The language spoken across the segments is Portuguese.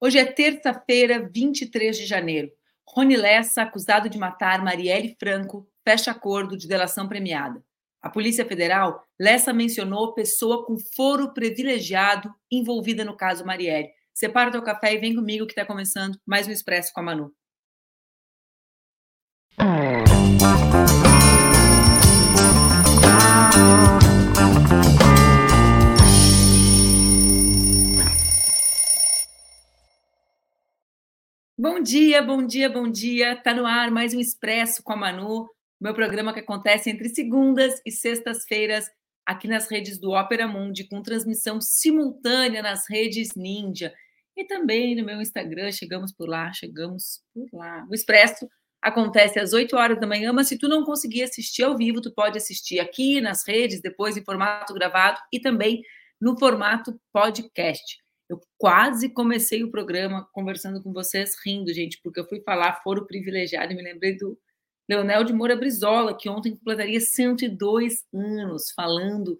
Hoje é terça-feira, 23 de janeiro. Rony Lessa, acusado de matar Marielle Franco, fecha acordo de delação premiada. A Polícia Federal, Lessa mencionou pessoa com foro privilegiado envolvida no caso Marielle. Separa o teu café e vem comigo que está começando mais um Expresso com a Manu. Bom dia, bom dia, bom dia. Tá no ar mais um Expresso com a Manu, meu programa que acontece entre segundas e sextas-feiras aqui nas redes do Ópera Mundi, com transmissão simultânea nas redes Ninja e também no meu Instagram. Chegamos por lá, chegamos por lá. O Expresso acontece às 8 horas da manhã, mas se tu não conseguir assistir ao vivo, tu pode assistir aqui nas redes, depois em formato gravado e também no formato podcast. Eu quase comecei o programa conversando com vocês rindo, gente, porque eu fui falar foro privilegiado e me lembrei do Leonel de Moura Brizola, que ontem completaria 102 anos falando.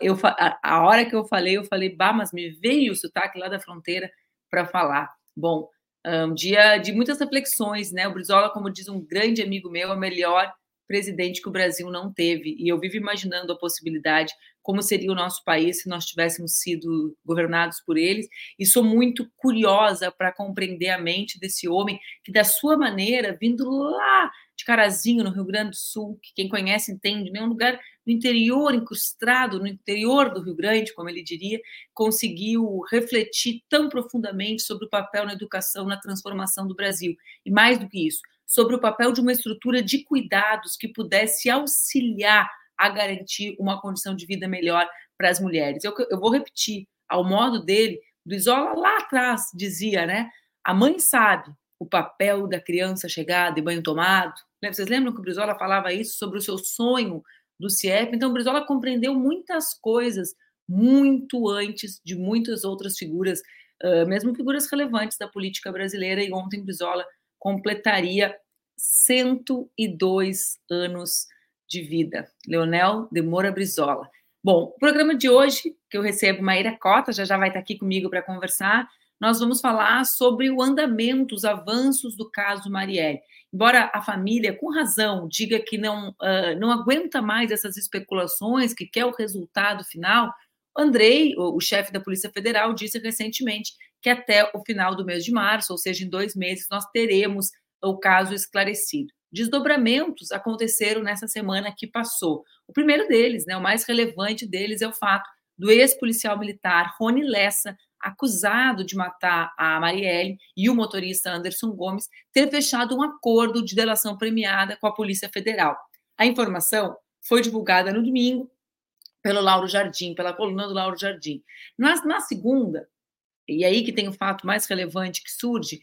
Eu, a hora que eu falei, eu falei, bah, mas me veio o sotaque lá da fronteira para falar. Bom, um dia de muitas reflexões, né? O Brizola, como diz um grande amigo meu, é o melhor presidente que o Brasil não teve. E eu vivo imaginando a possibilidade, como seria o nosso país se nós tivéssemos sido governados por eles. E sou muito curiosa para compreender a mente desse homem que, da sua maneira, vindo lá de Carazinho, no Rio Grande do Sul, que quem conhece entende, né? um lugar no interior, incrustado no interior do Rio Grande, como ele diria, conseguiu refletir tão profundamente sobre o papel na educação, na transformação do Brasil. E mais do que isso, sobre o papel de uma estrutura de cuidados que pudesse auxiliar a garantir uma condição de vida melhor para as mulheres. Eu, eu vou repetir, ao modo dele, Brizola lá atrás dizia, né? A mãe sabe o papel da criança chegar de banho tomado. Vocês lembram que o Brizola falava isso sobre o seu sonho do CIEP? Então, o Brizola compreendeu muitas coisas muito antes de muitas outras figuras, mesmo figuras relevantes da política brasileira. E ontem, Brizola completaria 102 anos de vida. Leonel de Moura Brizola. Bom, o programa de hoje, que eu recebo Maíra Cota, já já vai estar aqui comigo para conversar, nós vamos falar sobre o andamento, os avanços do caso Marielle. Embora a família, com razão, diga que não, uh, não aguenta mais essas especulações, que quer o resultado final, Andrei, o, o chefe da Polícia Federal, disse recentemente que até o final do mês de março, ou seja, em dois meses, nós teremos o caso esclarecido. Desdobramentos aconteceram nessa semana que passou. O primeiro deles, né, o mais relevante deles, é o fato do ex-policial militar Rony Lessa, acusado de matar a Marielle e o motorista Anderson Gomes, ter fechado um acordo de delação premiada com a Polícia Federal. A informação foi divulgada no domingo pelo Lauro Jardim, pela coluna do Lauro Jardim. Na, na segunda, e aí que tem o fato mais relevante que surge,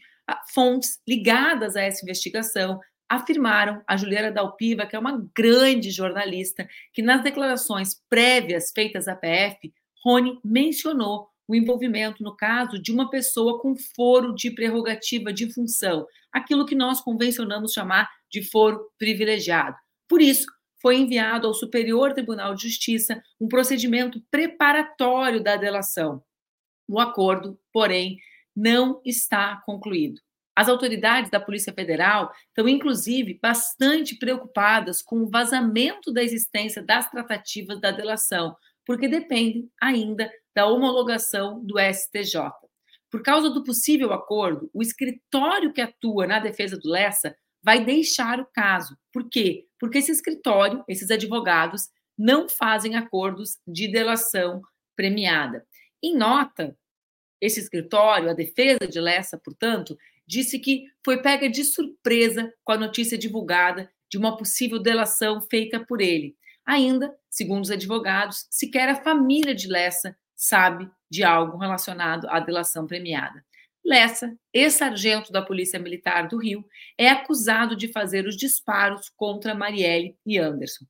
fontes ligadas a essa investigação afirmaram a Juliana Dalpiva, que é uma grande jornalista, que nas declarações prévias feitas à PF, Rony mencionou o envolvimento no caso de uma pessoa com foro de prerrogativa de função, aquilo que nós convencionamos chamar de foro privilegiado. Por isso, foi enviado ao Superior Tribunal de Justiça um procedimento preparatório da delação. O acordo, porém, não está concluído. As autoridades da Polícia Federal estão, inclusive, bastante preocupadas com o vazamento da existência das tratativas da delação, porque dependem ainda da homologação do STJ. Por causa do possível acordo, o escritório que atua na defesa do Lessa vai deixar o caso. Por quê? Porque esse escritório, esses advogados, não fazem acordos de delação premiada. Em nota, esse escritório, a defesa de Lessa, portanto, disse que foi pega de surpresa com a notícia divulgada de uma possível delação feita por ele. Ainda, segundo os advogados, sequer a família de Lessa sabe de algo relacionado à delação premiada. Lessa, ex-sargento da Polícia Militar do Rio, é acusado de fazer os disparos contra Marielle e Anderson.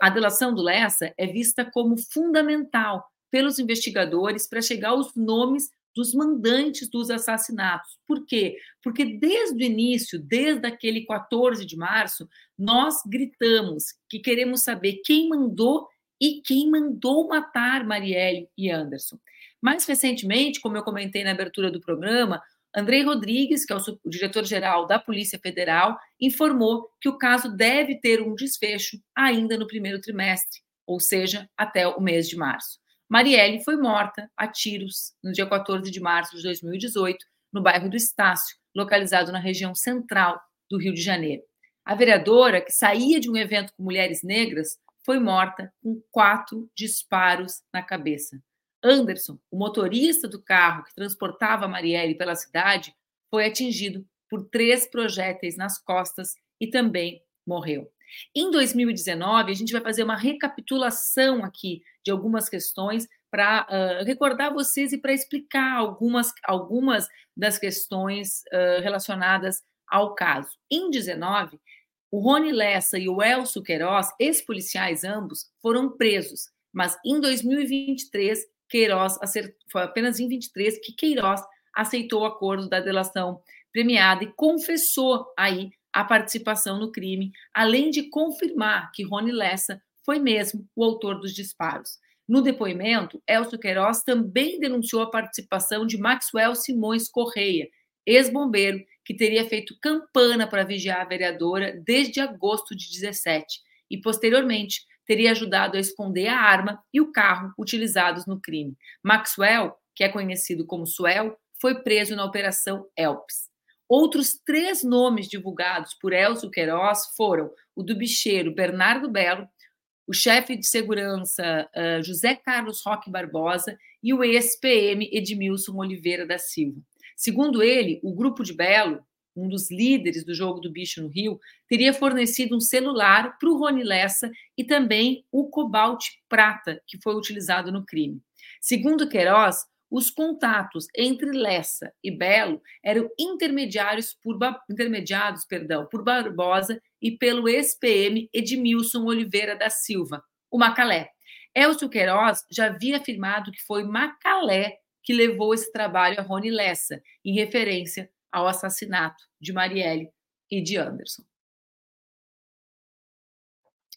A delação do Lessa é vista como fundamental pelos investigadores para chegar aos nomes dos mandantes dos assassinatos. Por quê? Porque desde o início, desde aquele 14 de março, nós gritamos que queremos saber quem mandou e quem mandou matar Marielle e Anderson. Mais recentemente, como eu comentei na abertura do programa, Andrei Rodrigues, que é o diretor-geral da Polícia Federal, informou que o caso deve ter um desfecho ainda no primeiro trimestre, ou seja, até o mês de março. Marielle foi morta a tiros no dia 14 de março de 2018, no bairro do Estácio, localizado na região central do Rio de Janeiro. A vereadora, que saía de um evento com mulheres negras, foi morta com quatro disparos na cabeça. Anderson, o motorista do carro que transportava Marielle pela cidade, foi atingido por três projéteis nas costas e também morreu. Em 2019, a gente vai fazer uma recapitulação aqui de algumas questões para uh, recordar vocês e para explicar algumas, algumas das questões uh, relacionadas ao caso. Em 19, o Rony Lessa e o Elcio Queiroz, ex-policiais ambos, foram presos, mas em 2023, Queiroz foi apenas em 23 que Queiroz aceitou o acordo da delação premiada e confessou aí a participação no crime, além de confirmar que Rony Lessa foi mesmo o autor dos disparos. No depoimento, Elcio Queiroz também denunciou a participação de Maxwell Simões Correia, ex-bombeiro, que teria feito campana para vigiar a vereadora desde agosto de 17 e, posteriormente, teria ajudado a esconder a arma e o carro utilizados no crime. Maxwell, que é conhecido como Suel, foi preso na Operação Elps. Outros três nomes divulgados por Elcio Queiroz foram o do bicheiro Bernardo Belo, o chefe de segurança uh, José Carlos Roque Barbosa e o ex-PM Edmilson Oliveira da Silva. Segundo ele, o grupo de Belo, um dos líderes do jogo do bicho no Rio, teria fornecido um celular para o Rony Lessa e também o cobalt prata que foi utilizado no crime. Segundo Queiroz, os contatos entre Lessa e Belo eram intermediários por, intermediados perdão, por Barbosa e pelo ex-PM Edmilson Oliveira da Silva, o Macalé. Elcio Queiroz já havia afirmado que foi Macalé que levou esse trabalho a Rony Lessa, em referência ao assassinato de Marielle e de Anderson.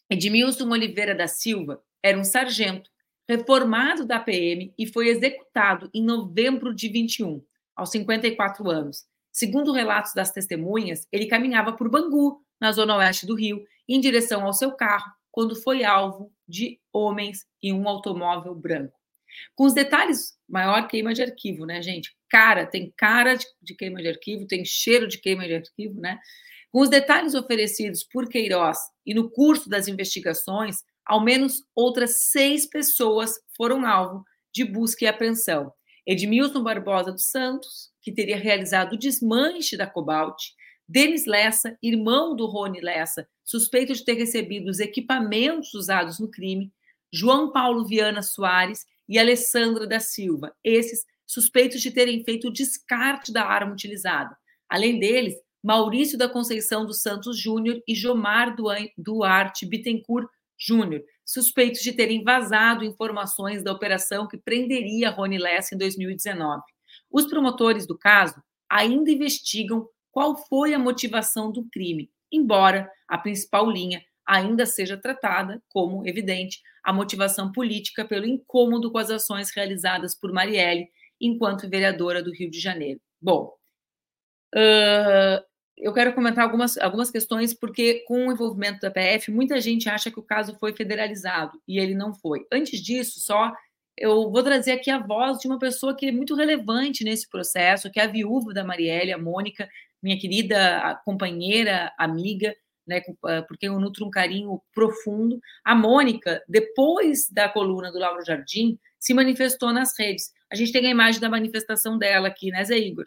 Edmilson Oliveira da Silva era um sargento reformado da PM e foi executado em novembro de 21, aos 54 anos. Segundo relatos das testemunhas, ele caminhava por Bangu, na zona oeste do Rio, em direção ao seu carro, quando foi alvo de homens em um automóvel branco. Com os detalhes, maior queima de arquivo, né, gente? Cara, tem cara de, queima de arquivo, tem cheiro de queima de arquivo, né? Com os detalhes oferecidos por Queiroz e no curso das investigações, ao menos outras seis pessoas foram alvo de busca e apreensão. Edmilson Barbosa dos Santos, que teria realizado o desmanche da Cobalt, Denis Lessa, irmão do Rony Lessa, suspeito de ter recebido os equipamentos usados no crime, João Paulo Viana Soares e Alessandra da Silva, esses suspeitos de terem feito o descarte da arma utilizada. Além deles, Maurício da Conceição dos Santos Júnior e Jomar Duarte Bittencourt Júnior, suspeitos de terem vazado informações da operação que prenderia Rony Lessa em 2019. Os promotores do caso ainda investigam qual foi a motivação do crime, embora a principal linha ainda seja tratada como evidente a motivação política pelo incômodo com as ações realizadas por Marielle enquanto vereadora do Rio de Janeiro. Bom, uh, eu quero comentar algumas, algumas questões, porque com o envolvimento da PF, muita gente acha que o caso foi federalizado e ele não foi. Antes disso, só eu vou trazer aqui a voz de uma pessoa que é muito relevante nesse processo, que é a viúva da Marielle, a Mônica, minha querida companheira, amiga, né, ah, porque eu nutro um carinho profundo. A Mônica, depois da coluna do Lauro Jardim, se manifestou nas redes. A gente tem a imagem da manifestação dela aqui, né, Zé Igor?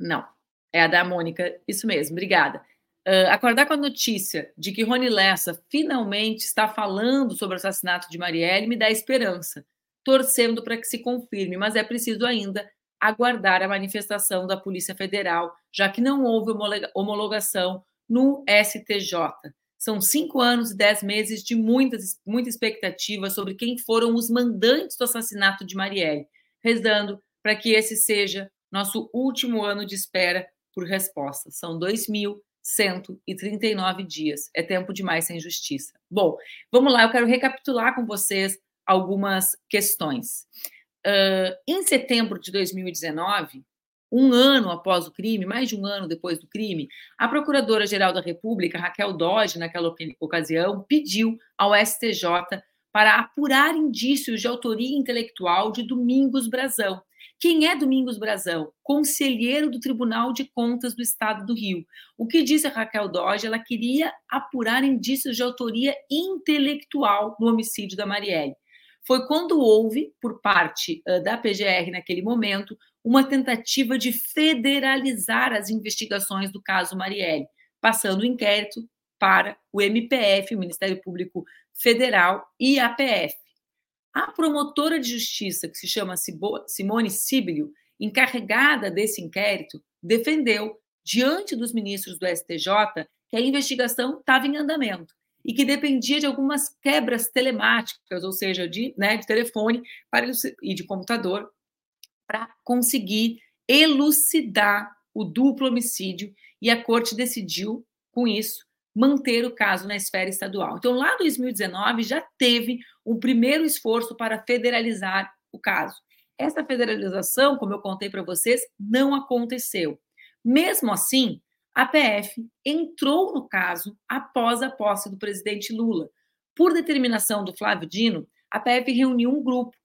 Não, é a da Mônica, isso mesmo, obrigada. Uh, acordar com a notícia de que Rony Lessa finalmente está falando sobre o assassinato de Marielle me dá esperança, torcendo para que se confirme, mas é preciso ainda aguardar a manifestação da Polícia Federal, já que não houve homologação no STJ. São cinco anos e dez meses de muitas, muita expectativa sobre quem foram os mandantes do assassinato de Marielle, rezando para que esse seja nosso último ano de espera por resposta. São 2.139 dias. É tempo demais sem justiça. Bom, vamos lá, eu quero recapitular com vocês algumas questões. uh, em setembro de 2019, um ano após o crime, mais de um ano depois do crime, a Procuradora-Geral da República, Raquel Dodge, naquela ocasião, pediu ao STJ para apurar indícios de autoria intelectual de Domingos Brazão. Quem é Domingos Brazão? Conselheiro do Tribunal de Contas do Estado do Rio. O que disse a Raquel Dodge? Ela queria apurar indícios de autoria intelectual no homicídio da Marielle. Foi quando houve, por parte da PGR naquele momento, uma tentativa de federalizar as investigações do caso Marielle, passando o inquérito para o MPF, o Ministério Público Federal, e a PF. A promotora de justiça, que se chama Simone Sibilio, encarregada desse inquérito, defendeu, diante dos ministros do STJ, que a investigação estava em andamento e que dependia de algumas quebras telemáticas, ou seja, de, né, de telefone para, e de computador, para conseguir elucidar o duplo homicídio, e a corte decidiu, com isso, manter o caso na esfera estadual. Então, lá em 2019, já teve um primeiro esforço para federalizar o caso. Essa federalização, como eu contei para vocês, não aconteceu. Mesmo assim, a PF entrou no caso após a posse do presidente Lula. Por determinação do Flávio Dino, a PF reuniu um grupo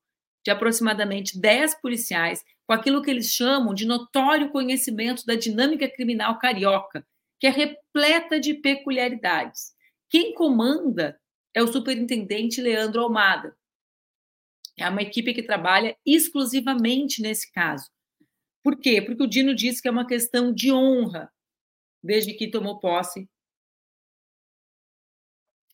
de aproximadamente 10 policiais com aquilo que eles chamam de notório conhecimento da dinâmica criminal carioca, que é repleta de peculiaridades. Quem comanda é o superintendente Leandro Almada. É uma equipe que trabalha exclusivamente nesse caso. Por quê? Porque o Dino disse que é uma questão de honra, desde que tomou posse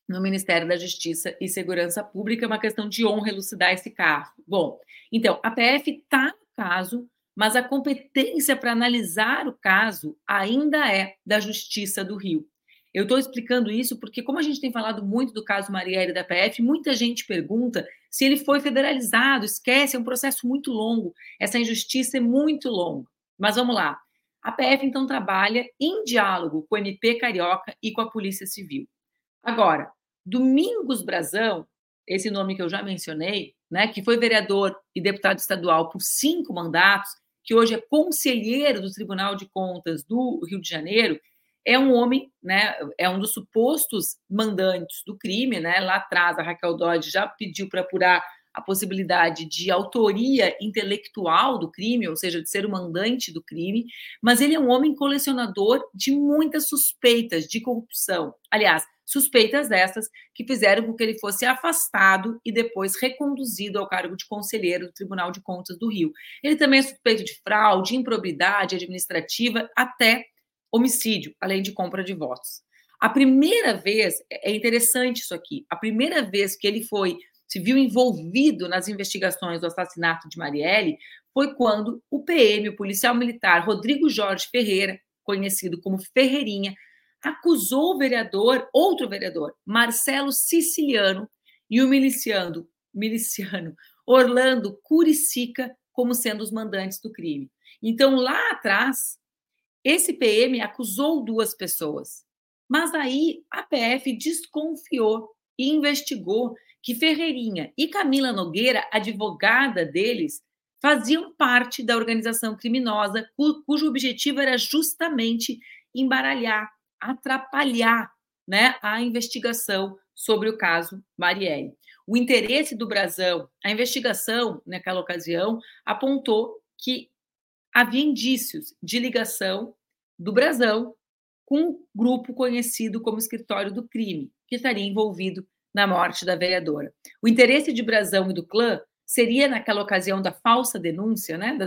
no Ministério da Justiça e Segurança Pública, é uma questão de honra elucidar esse caso. Bom, então, a PF está no caso, mas a competência para analisar o caso ainda é da Justiça do Rio. Eu estou explicando isso porque, como a gente tem falado muito do caso Marielle da PF, muita gente pergunta se ele foi federalizado. Esquece, é um processo muito longo. Essa injustiça é muito longa. Mas vamos lá. A PF, então, trabalha em diálogo com o MP Carioca e com a Polícia Civil. Agora, Domingos Brazão, esse nome que eu já mencionei, né, que foi vereador e deputado estadual por cinco mandatos, que hoje é conselheiro do Tribunal de Contas do Rio de Janeiro, é um homem, né, é um dos supostos mandantes do crime, né? Lá atrás a Raquel Dodge já pediu para apurar a possibilidade de autoria intelectual do crime, ou seja, de ser o mandante do crime, mas ele é um homem colecionador de muitas suspeitas de corrupção. Aliás, suspeitas essas que fizeram com que ele fosse afastado e depois reconduzido ao cargo de conselheiro do Tribunal de Contas do Rio. Ele também é suspeito de fraude, improbidade administrativa, até homicídio, além de compra de votos. A primeira vez, é interessante isso aqui, a primeira vez que ele foi se viu envolvido nas investigações do assassinato de Marielle foi quando o PM, o policial militar Rodrigo Jorge Ferreira, conhecido como Ferreirinha, acusou o vereador, outro vereador, Marcelo Siciliano, e o miliciano, miliciano Orlando Curicica como sendo os mandantes do crime. Então, lá atrás, esse PM acusou duas pessoas, mas aí a PF desconfiou e investigou que Ferreirinha e Camila Nogueira, advogada deles, faziam parte da organização criminosa cujo objetivo era justamente embaralhar, atrapalhar né, a investigação sobre o caso Marielle. O interesse do Brasão, a investigação naquela ocasião apontou que havia indícios de ligação do Brasão com um grupo conhecido como Escritório do Crime, que estaria envolvido na morte da vereadora. O interesse de Brasão e do clã seria, naquela ocasião da falsa denúncia, né,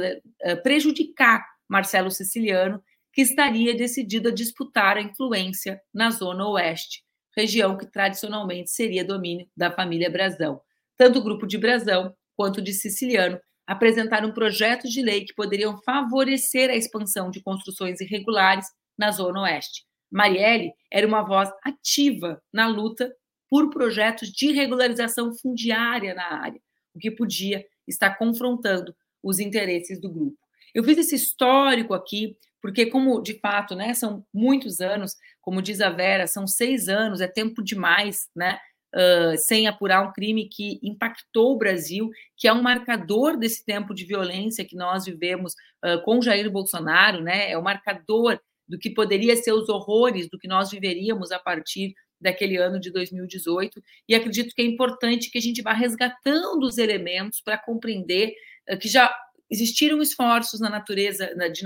eh, prejudicar Marcelo Siciliano, que estaria decidido a disputar a influência na Zona Oeste, região que tradicionalmente seria domínio da família Brasão. Tanto o grupo de Brasão quanto de Siciliano apresentaram projetos de lei que poderiam favorecer a expansão de construções irregulares na Zona Oeste. Marielle era uma voz ativa na luta por projetos de regularização fundiária na área, o que podia estar confrontando os interesses do grupo. Eu fiz esse histórico aqui, porque, como de fato, né, são muitos anos, como diz a Vera, são seis anos, é tempo demais, né? uh, sem apurar um crime que impactou o Brasil, que é um marcador desse tempo de violência que nós vivemos uh, com Jair Bolsonaro, né? É o marcador do que poderia ser os horrores do que nós viveríamos a partir daquele ano de 2018. E acredito que é importante que a gente vá resgatando os elementos para compreender que já existiram esforços na natureza, na, de,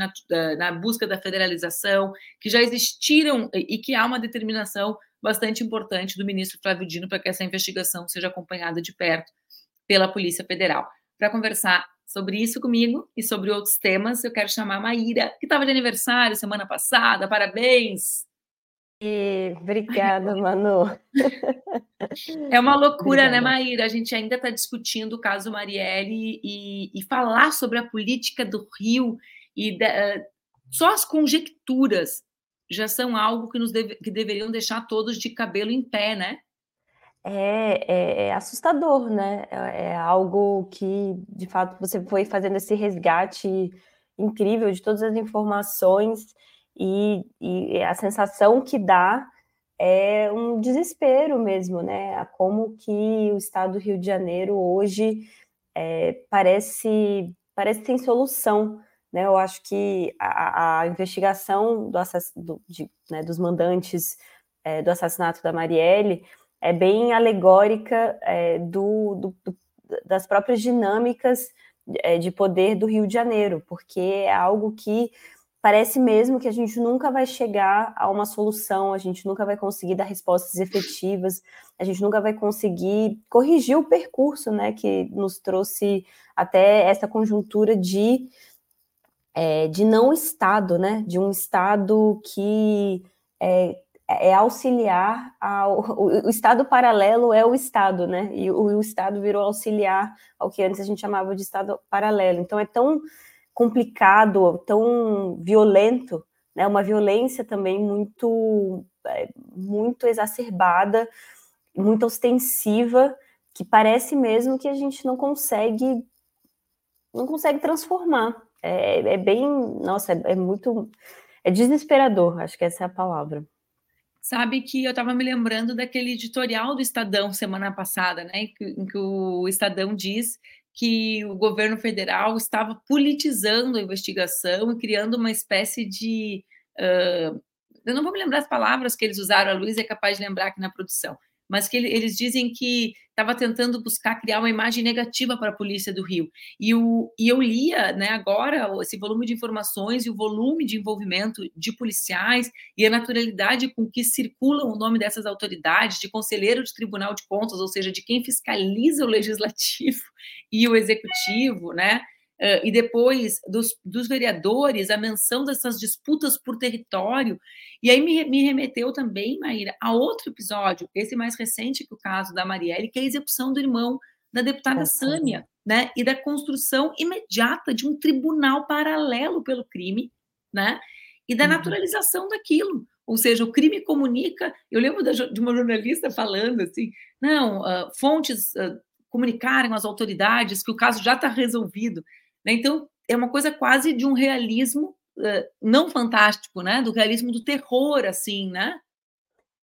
na, busca da federalização, que já existiram e que há uma determinação bastante importante do ministro Flávio Dino para que essa investigação seja acompanhada de perto pela Polícia Federal. Para conversar sobre isso comigo e sobre outros temas, eu quero chamar a Maíra, que estava de aniversário semana passada. Parabéns! E, obrigada, Manu. É uma loucura, né, obrigada. né, Maíra? A gente ainda está discutindo o caso Marielle e, e, falar sobre a política do Rio e da, só as conjecturas já são algo que nos deve, que deveriam deixar todos de cabelo em pé, né? É, é, é assustador, né? É, é, algo que, de fato, você foi fazendo esse resgate incrível de todas as informações e, e a sensação que dá é um desespero mesmo, né? Como que o estado do Rio de Janeiro hoje é, parece parece tem solução né? Eu acho que a, a investigação do do, de, né, dos mandantes é, do assassinato da Marielle é bem alegórica é, do, do, do, das próprias dinâmicas é, de poder do Rio de Janeiro, porque é algo que parece mesmo que a gente nunca vai chegar a uma solução, a gente nunca vai conseguir dar respostas efetivas, a gente nunca vai conseguir corrigir o percurso né, que nos trouxe até essa conjuntura de é, de não Estado, né? De um Estado que é, é auxiliar ao. O, Estado paralelo é o Estado, né? E o, o, Estado virou auxiliar ao que antes a gente chamava de Estado paralelo. Então é tão complicado, tão violento, né? Uma violência também muito, é, muito exacerbada, muito ostensiva, que parece mesmo que a gente não consegue não consegue transformar é, é bem, nossa, é, é, muito, é desesperador, acho que essa é a palavra. Sabe que eu estava me lembrando daquele editorial do Estadão semana passada, né, em que, o Estadão diz que o governo federal estava politizando a investigação e criando uma espécie de. Uh, eu não vou me lembrar as palavras que eles usaram, a Luísa é capaz de lembrar aqui na produção, mas que eles dizem que estava tentando buscar criar uma imagem negativa para a polícia do Rio. E, o, e eu lia né, agora esse volume de informações e o volume de envolvimento de policiais e a naturalidade com que circula o nome dessas autoridades, de conselheiro de tribunal de contas, ou seja, de quem fiscaliza o legislativo e o executivo, né? Uh, e depois dos, dos, vereadores, a menção dessas disputas por território. E aí me, me, remeteu também, Maíra, a outro episódio, esse mais recente que o caso da Marielle, que é a execução do irmão da deputada Sâmia, né? E da construção imediata de um tribunal paralelo pelo crime, né? E da uhum. naturalização daquilo. Ou seja, o crime comunica. Eu lembro da, de uma jornalista falando assim: não, uh, fontes uh, comunicaram às autoridades que o caso já está resolvido. Né? Então, é uma coisa quase de um realismo uh, não fantástico, né? Do realismo do terror, assim, né?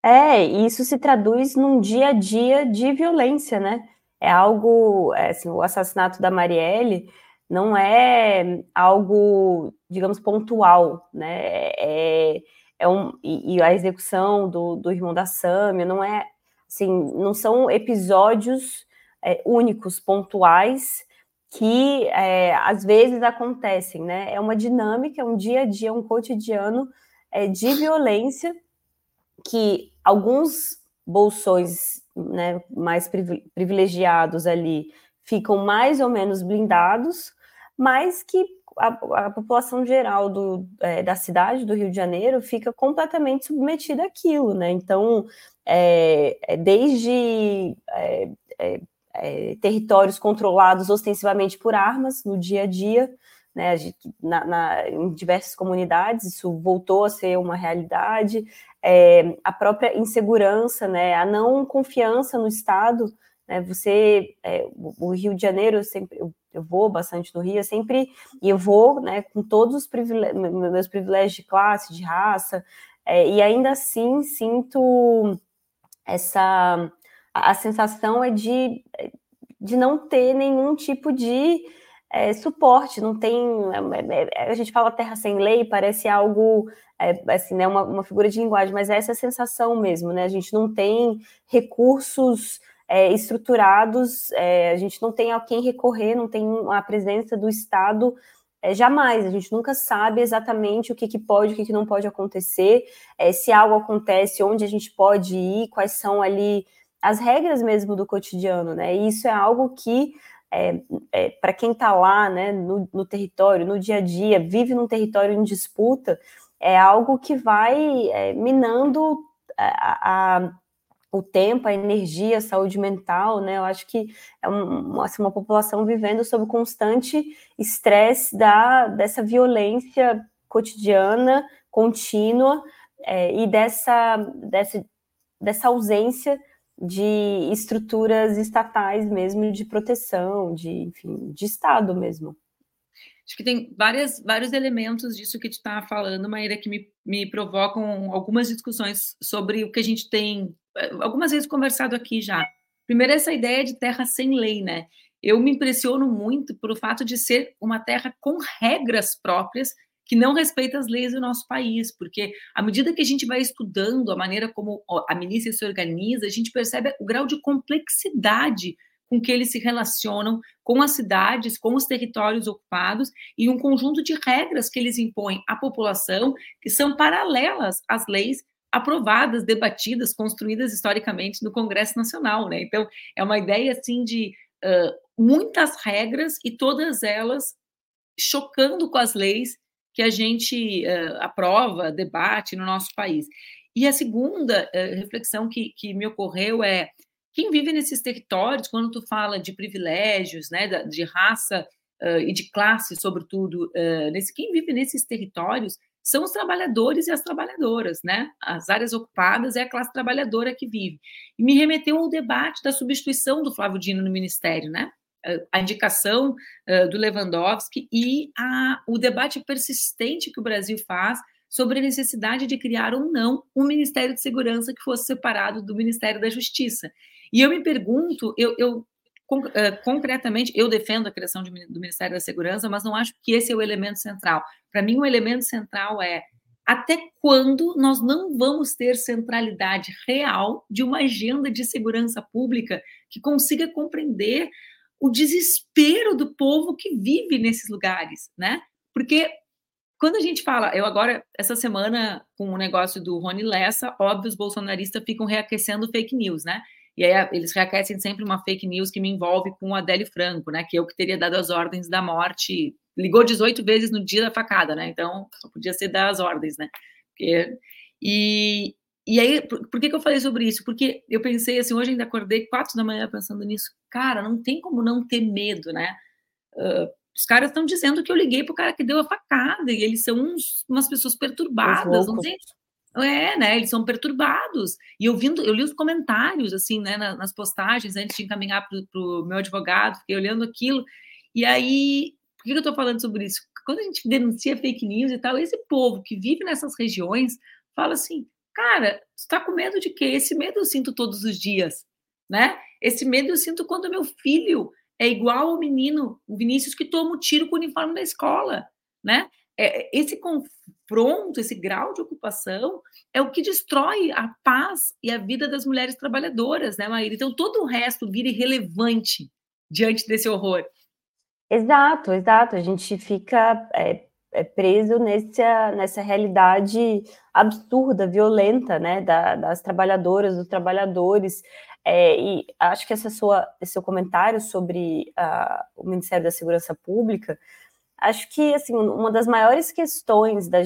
É, e isso se traduz num dia a dia de violência, né? É algo, é, assim, o assassinato da Marielle não é algo, digamos, pontual, né? É, é um, e, e a execução do, do irmão da Sâmia não é, assim, não são episódios é, únicos, pontuais, que é, às vezes acontecem, né? É uma dinâmica, é um dia a dia, um cotidiano é, de violência que alguns bolsões né, mais privilegiados ali ficam mais ou menos blindados, mas que a, a população geral do, é, da cidade do Rio de Janeiro fica completamente submetida àquilo, né? Então, é, é desde é, é, territórios controlados ostensivamente por armas no dia a dia, né, na, na, em diversas comunidades, isso voltou a ser uma realidade, é, a própria insegurança, né, a não confiança no Estado, né, você, é, o Rio de Janeiro, eu, sempre, eu, eu, vou bastante no Rio, eu sempre, e eu vou, né, com todos os privilégios, meus privilégios de classe, de raça, é, e ainda assim sinto essa a, a sensação é de, de não ter nenhum tipo de é, suporte, não tem. É, é, a gente fala terra sem lei, parece algo é, assim, né, uma, uma figura de linguagem, mas é essa sensação mesmo, né? A gente não tem recursos é, estruturados, é, a gente não tem a quem recorrer, não tem a presença do Estado é, jamais, a gente nunca sabe exatamente o que, que pode, o que, que não pode acontecer, é, se algo acontece, onde a gente pode ir, quais são ali as regras mesmo do cotidiano, né? E isso é algo que é, é, para quem está lá, né, no, no, território, no dia a dia, vive num território em disputa, é algo que vai é, minando a, a, o tempo, a energia, a saúde mental, né? Eu acho que é um, assim, uma população vivendo sob constante estresse da, dessa violência cotidiana, contínua, é, e dessa, dessa, dessa ausência de estruturas estatais mesmo de proteção, de, enfim, de Estado mesmo. Acho que tem várias, vários elementos disso que tu está falando, Maíra, que me, me provocam algumas discussões sobre o que a gente tem eh, algumas vezes conversado aqui já. Primeiro, essa ideia de terra sem lei, né? Eu me impressiono muito pelo fato de ser uma terra com regras próprias que não respeita as leis do nosso país, porque à medida que a gente vai estudando a maneira como a milícia se organiza, a gente percebe o grau de complexidade com que eles se relacionam com as cidades, com os territórios ocupados e um conjunto de regras que eles impõem à população que são paralelas às leis aprovadas, debatidas, construídas historicamente no Congresso Nacional, né? Então é uma ideia assim de uh, muitas regras e todas elas chocando com as leis que a gente uh, aprova, debate no nosso país. E a segunda uh, reflexão que, que me ocorreu é quem vive nesses territórios, quando tu fala de privilégios, né, de raça uh, e de classe, sobretudo, nesse, quem vive nesses territórios são os trabalhadores e as trabalhadoras, né? As áreas ocupadas é a classe trabalhadora que vive. E me remeteu ao debate da substituição do Flávio Dino no ministério, né? A indicação uh, do Lewandowski e a, o debate persistente que o Brasil faz sobre a necessidade de criar ou não um Ministério de Segurança que fosse separado do Ministério da Justiça. E eu me pergunto, eu, eu concretamente, eu defendo a criação de, do Ministério da Segurança, mas não acho que esse é o elemento central. Para mim, o elemento central é até quando nós não vamos ter centralidade real de uma agenda de segurança pública que consiga compreender o desespero do povo que vive nesses lugares, né? Porque quando a gente fala, eu agora, essa semana, com o negócio do Rony Lessa, óbvio, os bolsonaristas ficam reaquecendo fake news, né? E aí eles reaquecem sempre uma fake news que me envolve com o Adélio Franco, né? Que eu que teria dado as ordens da morte. Ligou 18 vezes no dia da facada, né? Então, só podia ser dar as ordens, né? Porque, e, e aí, por, por, que, que eu falei sobre isso? Porque eu pensei assim, hoje ainda acordei quatro da manhã pensando nisso. Cara, não tem como não ter medo, né? Uh, os caras estão dizendo que eu liguei pro cara que deu a facada, e eles são uns, umas pessoas perturbadas, não tem. É, né? Eles são perturbados. E eu, vindo, eu li os comentários, assim, né, nas postagens, antes de encaminhar para o meu advogado, fiquei olhando aquilo. E aí, por que eu estou falando sobre isso? Quando a gente denuncia fake news e tal, esse povo que vive nessas regiões fala assim: Cara, você tá com medo de quê? Esse medo eu sinto todos os dias, né? Esse medo eu sinto quando meu filho é igual ao menino, o Vinícius, que toma um tiro com o uniforme da escola, né? É, esse confronto, esse grau de ocupação é o que destrói a paz e a vida das mulheres trabalhadoras, né, Maíra? Então, todo o resto vira irrelevante diante desse horror. Exato, exato. A gente fica é, é preso nessa, nessa realidade absurda, violenta, né, da, das trabalhadoras, dos trabalhadores. É, e acho que essa sua, esse seu comentário sobre uh, o Ministério da Segurança Pública, acho que assim uma das maiores questões da,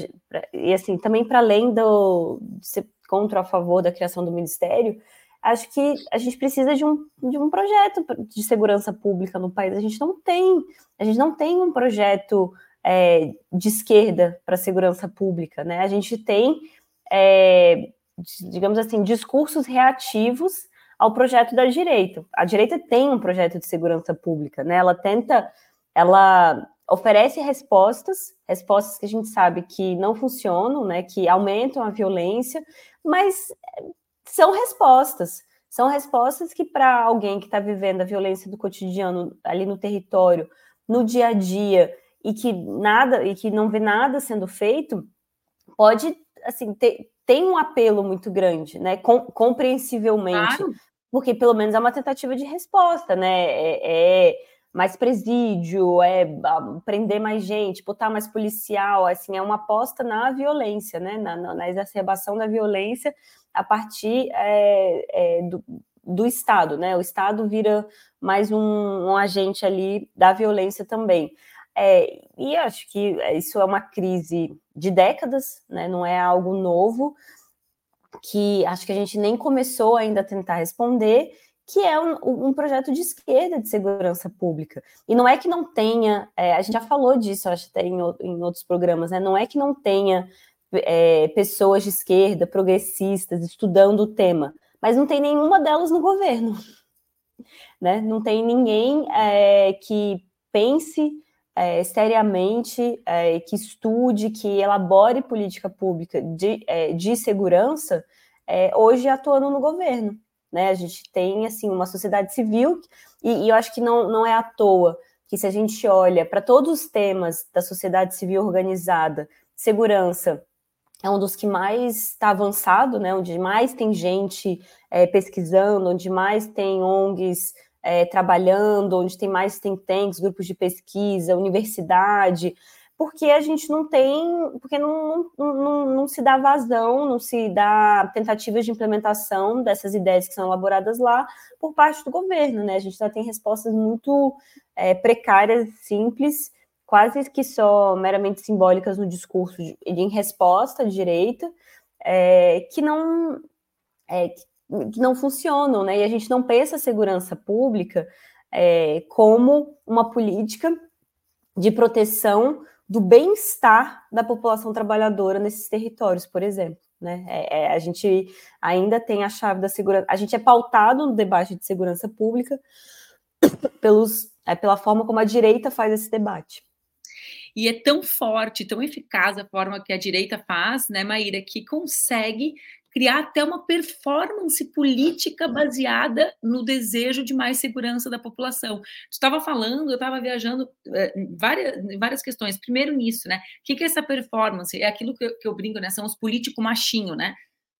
e assim também para além do de ser contra ou a favor da criação do Ministério, acho que a gente precisa de um, de um projeto de segurança pública no país. A gente não tem, a gente não tem um projeto é, de esquerda para a segurança pública, né? A gente tem, é, digamos assim, discursos reativos ao projeto da direita. A direita tem um projeto de segurança pública, né? Ela tenta, ela oferece respostas, respostas que a gente sabe que não funcionam, né? Que aumentam a violência, mas são respostas. São respostas que, para alguém que está vivendo a violência do cotidiano ali no território, no dia a dia, e que nada, e que não vê nada sendo feito, pode assim ter, tem um apelo muito grande, né? Com, compreensivelmente. Claro. Porque pelo menos é uma tentativa de resposta, né? É, é mais presídio, é prender mais gente, botar mais policial, assim, é uma aposta na violência, né? Na, na, na exacerbação da violência a partir é, é, do, do Estado, né? O Estado vira mais um, um agente ali da violência também. É, e acho que isso é uma crise de décadas, né? não é algo novo, que acho que a gente nem começou ainda a tentar responder, que é um, um projeto de esquerda de segurança pública. E não é que não tenha, é, a gente já falou disso, acho até em, em outros programas, né? não é que não tenha é, pessoas de esquerda, progressistas, estudando o tema, mas não tem nenhuma delas no governo. Né? Não tem ninguém é, que pense é, seriamente, é, que estude, que elabore política pública de, é, de segurança, é, hoje atuando no governo. Né? A gente tem assim uma sociedade civil, e, e eu acho que não, não é à toa que se a gente olha para todos os temas da sociedade civil organizada, segurança é um dos que mais está avançado, né? onde mais tem gente é, pesquisando, onde mais tem ONGs é, trabalhando, onde tem mais think tanks, grupos de pesquisa, universidade, porque a gente não tem, porque não, não, não, não, se dá vazão, não se dá tentativas de implementação dessas ideias que são elaboradas lá por parte do governo, né? A gente já tem respostas muito é, precárias, simples, quase que só meramente simbólicas no discurso de, em resposta à direita, é, que não é, não funcionam, né? E a gente não pensa a segurança pública é, como uma política de proteção do bem-estar da população trabalhadora nesses territórios, por exemplo. Né? É, é, a gente ainda tem a chave da segurança. A gente é pautado no debate de segurança pública pelos, é, pela forma como a direita faz esse debate. E é tão forte, tão eficaz a forma que a direita faz, né, Maíra, que consegue criar até uma performance política baseada no desejo de mais segurança da população. Tu estava falando, eu estava viajando é, várias, várias questões. Primeiro nisso, né? O que, que é essa performance? É aquilo que eu, que eu brinco, né? São os políticos machinho, né?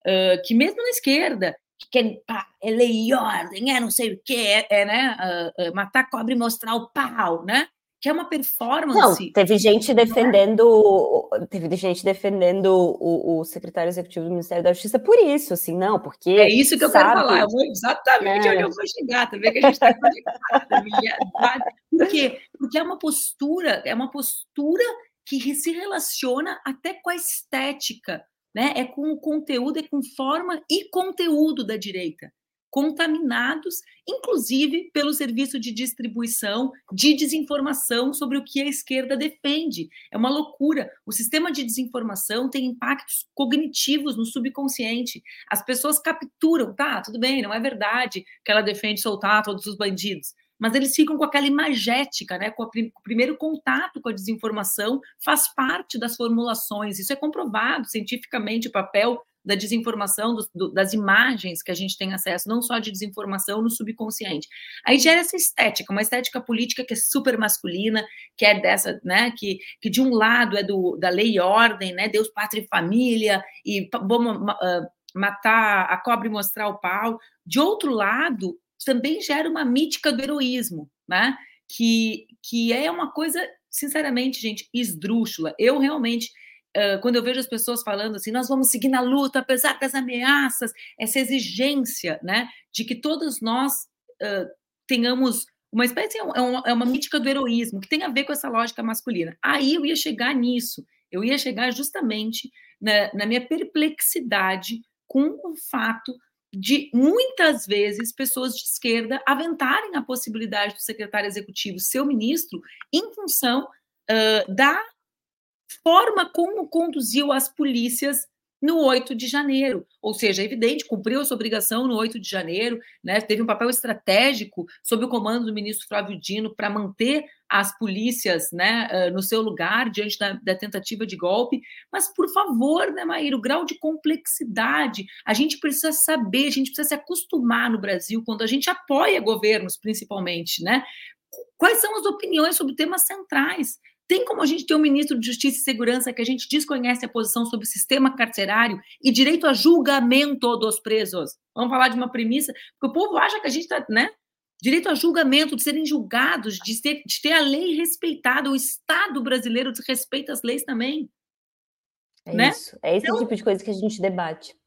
Uh, que mesmo na esquerda, que querem pá, é lei e ordem, é não sei o que, é, é né? Uh, uh, matar cobre e mostrar o pau, né? Que é uma performance. Não, teve gente defendendo, teve gente defendendo o, o, secretário executivo do Ministério da Justiça por isso, assim, não, porque. É isso que eu sabe, quero falar, eu vou exatamente é. onde eu vou chegar, também que a gente está conectado. Por quê? Porque é uma postura, é uma postura que se relaciona até com a estética, né? É com o conteúdo, é com forma e conteúdo da direita contaminados, inclusive pelo serviço de distribuição de desinformação sobre o que a esquerda defende. É uma loucura. O sistema de desinformação tem impactos cognitivos no subconsciente. As pessoas capturam, tá, tudo bem, não é verdade que ela defende soltar todos os bandidos. Mas eles ficam com aquela imagética, né? Com, o primeiro contato com a desinformação faz parte das formulações. Isso é comprovado cientificamente o papel da desinformação, do, do, das imagens que a gente tem acesso, não só de desinformação no subconsciente. Aí gera essa estética, uma estética política que é super masculina, que é dessa, né, que, que de um lado é do, da lei e ordem, né, Deus, pátria e família, e vamos uh, matar a cobra e mostrar o pau. De outro lado, também gera uma mítica do heroísmo, né, que, que é uma coisa, sinceramente, gente, esdrúxula. Eu realmente quando eu vejo as pessoas falando assim, nós vamos seguir na luta, apesar das ameaças, essa exigência, né, de que todos nós uh, tenhamos uma espécie, é, é uma, é uma mítica do heroísmo, que tem a ver com essa lógica masculina. Aí eu ia chegar nisso, eu ia chegar justamente na, na minha perplexidade com o fato de muitas vezes pessoas de esquerda aventarem a possibilidade do secretário executivo ser o ministro em função uh, da forma como conduziu as polícias no 8 de janeiro. Ou seja, é evidente, cumpriu a sua obrigação no 8 de janeiro, né? teve um papel estratégico sob o comando do ministro Flávio Dino para manter as polícias né, no seu lugar diante da, da, tentativa de golpe. Mas, por favor, né, Maíra, o grau de complexidade, a gente precisa saber, a gente precisa se acostumar no Brasil, quando a gente apoia governos, principalmente, né? Quais são as opiniões sobre temas centrais? Tem como a gente ter um ministro de Justiça e Segurança que a gente desconhece a posição sobre o sistema carcerário e direito a julgamento dos presos? Vamos falar de uma premissa, porque o povo acha que a gente está, né? Direito a julgamento, de serem julgados, de ter, de ter a lei respeitada, o Estado brasileiro respeita as leis também. É né? isso. É esse então, tipo de coisa que a gente debate.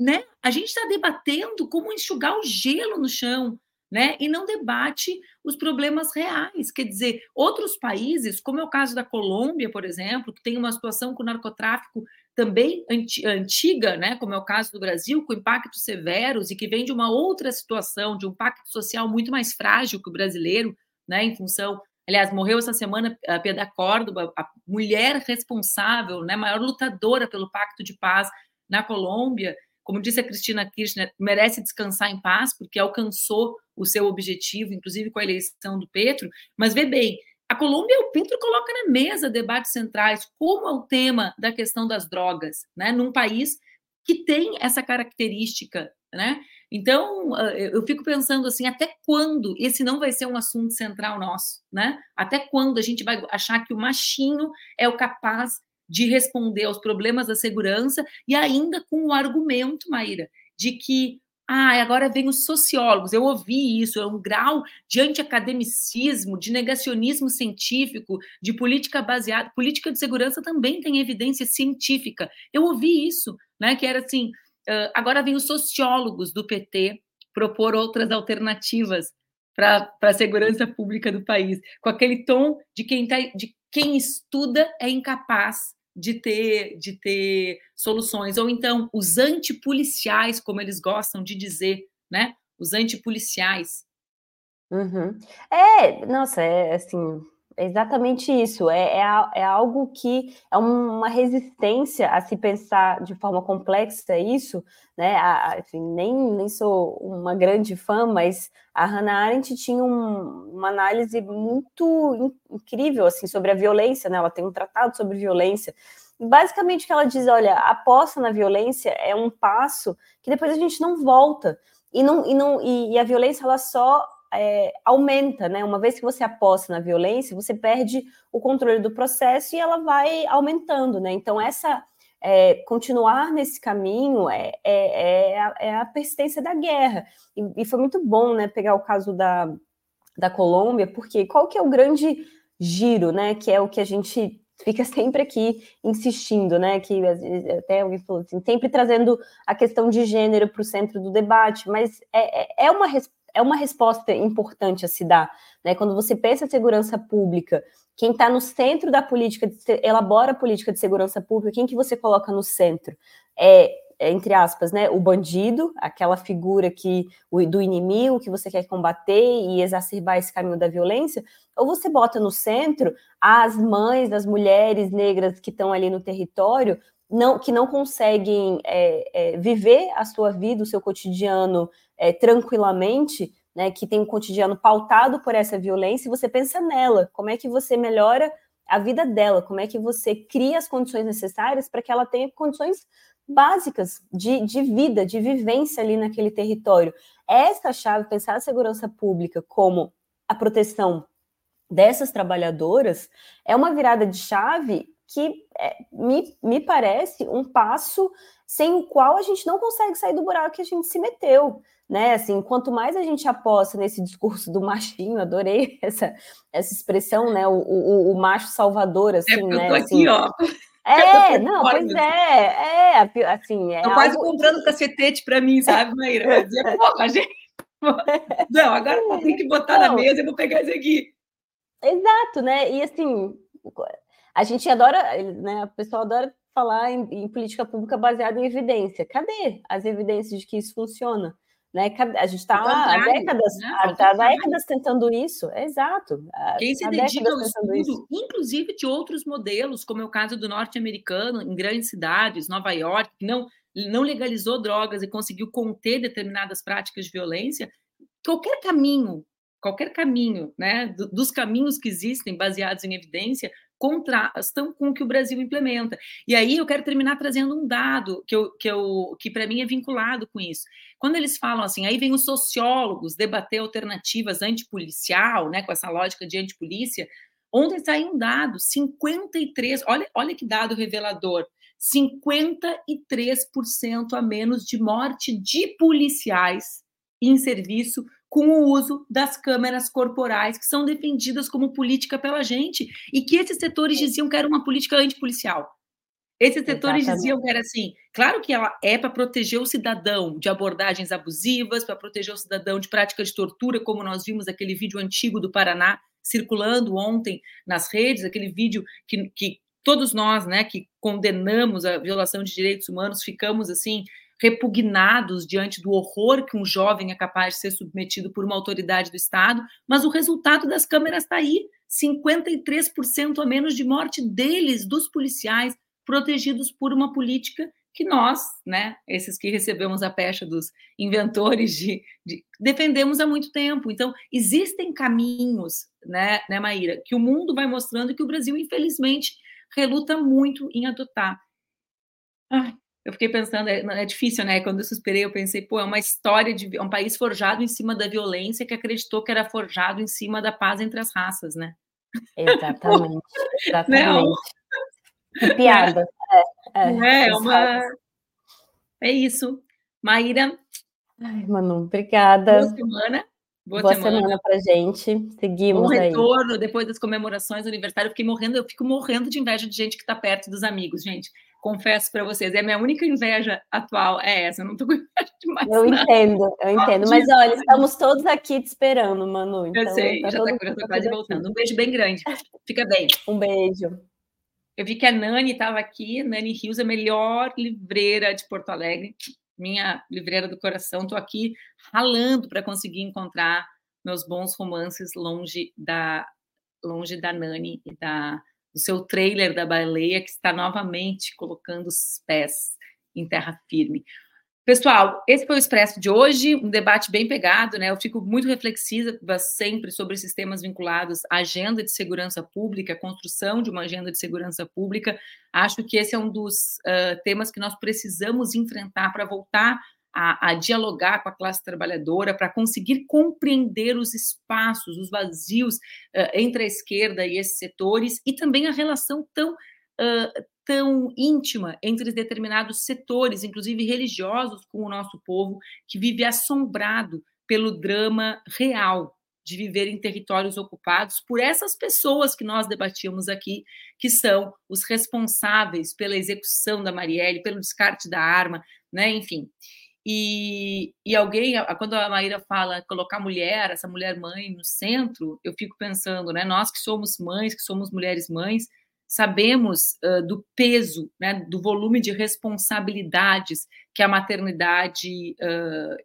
Né? A gente está debatendo como enxugar o gelo no chão, né? E não debate os problemas reais. Quer dizer, outros países, como é o caso da Colômbia, por exemplo, que tem uma situação com o narcotráfico também antiga, né, como é o caso do Brasil, com impactos severos e que vem de uma outra situação, de um pacto social muito mais frágil que o brasileiro, né, em função. Aliás, morreu essa semana a Pedra Córdoba, a mulher responsável, né, maior lutadora pelo Pacto de Paz na Colômbia, como disse a Cristina Kirchner, merece descansar em paz, porque alcançou o seu objetivo, inclusive com a eleição do Petro. Mas vê bem, a Colômbia, o Petro coloca na mesa debates centrais, como é o tema da questão das drogas, né? num país que tem essa característica. Né? Então, ah, eu fico pensando assim, até quando esse não vai ser um assunto central nosso? Né? Até quando a gente vai achar que o machinho é o capaz de responder aos problemas da segurança e ainda com o argumento, Maíra, de que ah, agora vem os sociólogos. Eu ouvi isso, é um grau de antiacademicismo, de negacionismo científico, de política baseada. Política de segurança também tem evidência científica. Eu ouvi isso, né? Que era assim: agora vem os sociólogos do PT propor outras alternativas para a segurança pública do país, com aquele tom de quem, tá, de quem estuda é incapaz de ter, de ter soluções. Ou então, os antipoliciais, como eles gostam de dizer, né? Os antipoliciais. Uhum. É, nossa, é assim, é exatamente isso. É, é, é, algo que é uma resistência a se pensar de forma complexa isso, né? A, assim, nem, nem sou uma grande fã, mas a Hannah Arendt tinha um, uma análise muito in, incrível assim sobre a violência, né? Ela tem um tratado sobre violência. E basicamente o que ela diz, olha, a aposta na violência é um passo que depois a gente não volta. E, não, e, não, e, e a violência ela só é, aumenta, né? Uma vez que você aposta na violência, você perde o controle do processo e ela vai aumentando, né? Então, essa é, continuar nesse caminho é, é, é, a, é a persistência da guerra. E, e, foi muito bom, né, pegar o caso da, da Colômbia, porque qual que é o grande giro, né? Que é o que a gente fica sempre aqui insistindo, né? Que até alguém falou assim, sempre trazendo a questão de gênero para o centro do debate, mas é, é, é uma resposta é uma resposta importante a se dar. Né? Quando você pensa em segurança pública, quem está no centro da política, elabora a política de segurança pública, quem que você coloca no centro? É, é, entre aspas, né, o bandido, aquela figura que do inimigo que você quer combater e exacerbar esse caminho da violência, ou você bota no centro as mães, as mulheres negras que estão ali no território, não, que não conseguem é, é, viver a sua vida, o seu cotidiano é, tranquilamente, né, que tem um cotidiano pautado por essa violência, e você pensa nela, como é que você melhora a vida dela, como é que você cria as condições necessárias para que ela tenha condições básicas de, de vida, de vivência ali naquele território. Essa chave, pensar a segurança pública como a proteção dessas trabalhadoras, é uma virada de chave que é, me, me parece um passo sem o qual a gente não consegue sair do buraco que a gente se meteu né? Assim, quanto mais a gente aposta nesse discurso do machinho, adorei essa, essa expressão, né? O, o, o macho salvador, assim, é, né? Eu tô assim, aqui, ó. É, não, pois é, é, assim, é. Tô quase algo... comprando cacetete para mim, sabe, Maíra? Eu dizia, gente. Não, agora eu tenho que botar não. na mesa, eu vou pegar isso aqui. Exato, né? E assim, a gente adora, né? A pessoa adora falar em, em política pública baseada em evidência. Cadê as evidências de que isso funciona? Né? A gente está há décadas, né? há décadas tentando isso, exato. Quem se dedica ao estudo, isso. inclusive de outros modelos, como é o caso do norte-americano, em grandes cidades, Nova York, que não, não legalizou drogas e conseguiu conter determinadas práticas de violência, qualquer caminho, qualquer caminho, né, dos caminhos que existem baseados em evidência, contrastam com o que o Brasil implementa. E aí eu quero terminar trazendo um dado que, eu, que, eu, que para mim é vinculado com isso. Quando eles falam assim, aí vem os sociólogos debater alternativas antipolicial, né, com essa lógica de antipolícia, ontem saiu um dado, 53, olha, olha que dado revelador, 53% a menos de morte de policiais em serviço com o uso das câmeras corporais, que são defendidas como política pela gente, e que esses setores diziam que era uma política antipolicial. Esses setores Exatamente. diziam que era assim, claro que ela é para proteger o cidadão de abordagens abusivas, para proteger o cidadão de prática de tortura, como nós vimos aquele vídeo antigo do Paraná circulando ontem nas redes, aquele vídeo que, que todos nós, né, que condenamos a violação de direitos humanos, ficamos assim repugnados diante do horror que um jovem é capaz de ser submetido por uma autoridade do Estado, mas o resultado das câmeras está aí: 53% a menos de morte deles, dos policiais, protegidos por uma política que nós, né, esses que recebemos a pecha dos inventores de, de, defendemos há muito tempo. Então, existem caminhos, né, né, Maíra, que o mundo vai mostrando e que o Brasil, infelizmente, reluta muito em adotar. Ai, eu fiquei pensando, é, é, difícil, né? Quando eu suspirei, eu pensei, pô, é uma história de é um país forjado em cima da violência que acreditou que era forjado em cima da paz entre as raças, né? Exatamente, exatamente. Não. Que piada. É, é, é uma... É isso. Maíra. Ai, Manu, obrigada. Boa semana. Boa, Boa semana. semana pra gente. Seguimos Bom retorno aí. depois das comemorações aniversário. Eu fiquei morrendo, eu fico morrendo de inveja de gente que está perto dos amigos, gente confesso para vocês, é a minha única inveja atual é essa, eu não tô com inveja de mais Eu nada. entendo, eu entendo, mas olha, estamos todos aqui te esperando, Manu. Então, eu sei, tá já está quase voltando. Um beijo bem grande, fica bem. Um beijo. Eu vi que a Nani estava aqui, Nani Rios, a melhor livreira de Porto Alegre, minha livreira do coração, estou aqui ralando para conseguir encontrar meus bons romances longe da longe da Nani e da do seu trailer da baleia, que está novamente colocando os pés em terra firme. Pessoal, esse foi o Expresso de hoje, um debate bem pegado, né? Eu fico muito reflexiva sempre sobre esses temas vinculados à agenda de segurança pública, construção de uma agenda de segurança pública. Acho que esse é um dos uh, temas que nós precisamos enfrentar para voltar a, a dialogar com a classe trabalhadora, para conseguir compreender os espaços, os vazios uh, entre a esquerda e esses setores, e também a relação tão, uh, tão íntima entre determinados setores, inclusive religiosos, com o nosso povo, que vive assombrado pelo drama real de viver em territórios ocupados por essas pessoas que nós debatíamos aqui, que são os responsáveis pela execução da Marielle, pelo descarte da arma, né? Enfim. E, e alguém, quando a Maíra fala colocar mulher, essa mulher mãe no centro, eu fico pensando, né? Nós que somos mães, que somos mulheres mães, sabemos uh, do peso, né, do volume de responsabilidades que a maternidade uh,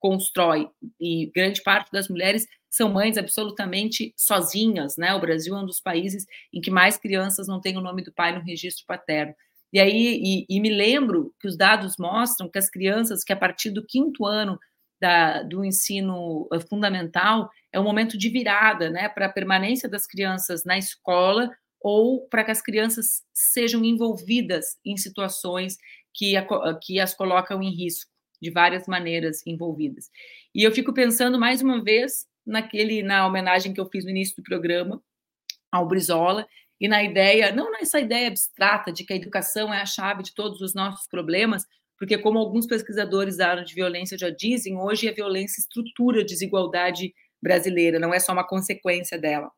constrói. E grande parte das mulheres são mães absolutamente sozinhas, né? O Brasil é um dos países em que mais crianças não têm o nome do pai no registro paterno. E aí, e, e, me lembro que os dados mostram que as crianças que a partir do quinto ano da, do ensino eh, fundamental é um momento de virada, né, para a permanência das crianças na escola ou para que as crianças sejam envolvidas em situações que, a, que as colocam em risco de várias maneiras envolvidas. E eu fico pensando mais uma vez naquele na homenagem que eu fiz no início do programa ao Brizola, e na ideia, não nessa ideia abstrata de que a educação é a chave de todos os nossos problemas, porque, como alguns pesquisadores da área de violência já dizem, hoje a violência estrutura a desigualdade brasileira, não é só uma consequência dela.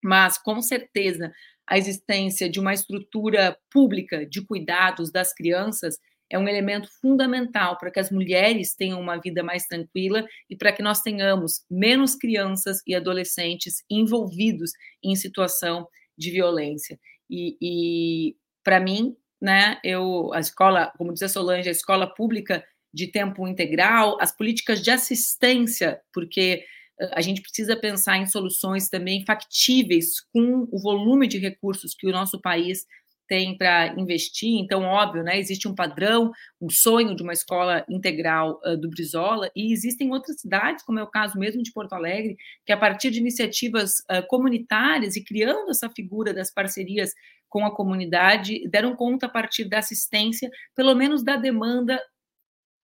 Mas, com certeza, a existência de uma estrutura pública de cuidados das crianças é um elemento fundamental para que as mulheres tenham uma vida mais tranquila e para que nós tenhamos menos crianças e adolescentes envolvidos em situação de violência. E, e para mim, né, eu, a escola, como diz a Solange, a escola pública de tempo integral, as políticas de assistência, porque a gente precisa pensar em soluções também factíveis com o volume de recursos que o nosso país tem para investir. Então, óbvio, né, existe um padrão, um sonho de uma escola integral uh, do Brizola, e existem outras cidades, como é o caso mesmo de Porto Alegre, que a partir de iniciativas uh, comunitárias e criando essa figura das parcerias com a comunidade, deram conta a partir da assistência, pelo menos da demanda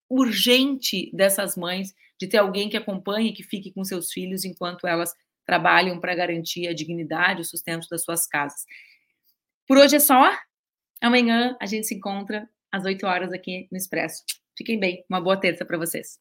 urgente dessas mães de ter alguém que acompanhe, que fique com seus filhos enquanto elas trabalham para garantir a dignidade, o sustento das suas casas. Por hoje é só. Amanhã a gente se encontra às 8 horas aqui no Expresso. Fiquem bem. Uma boa terça para vocês.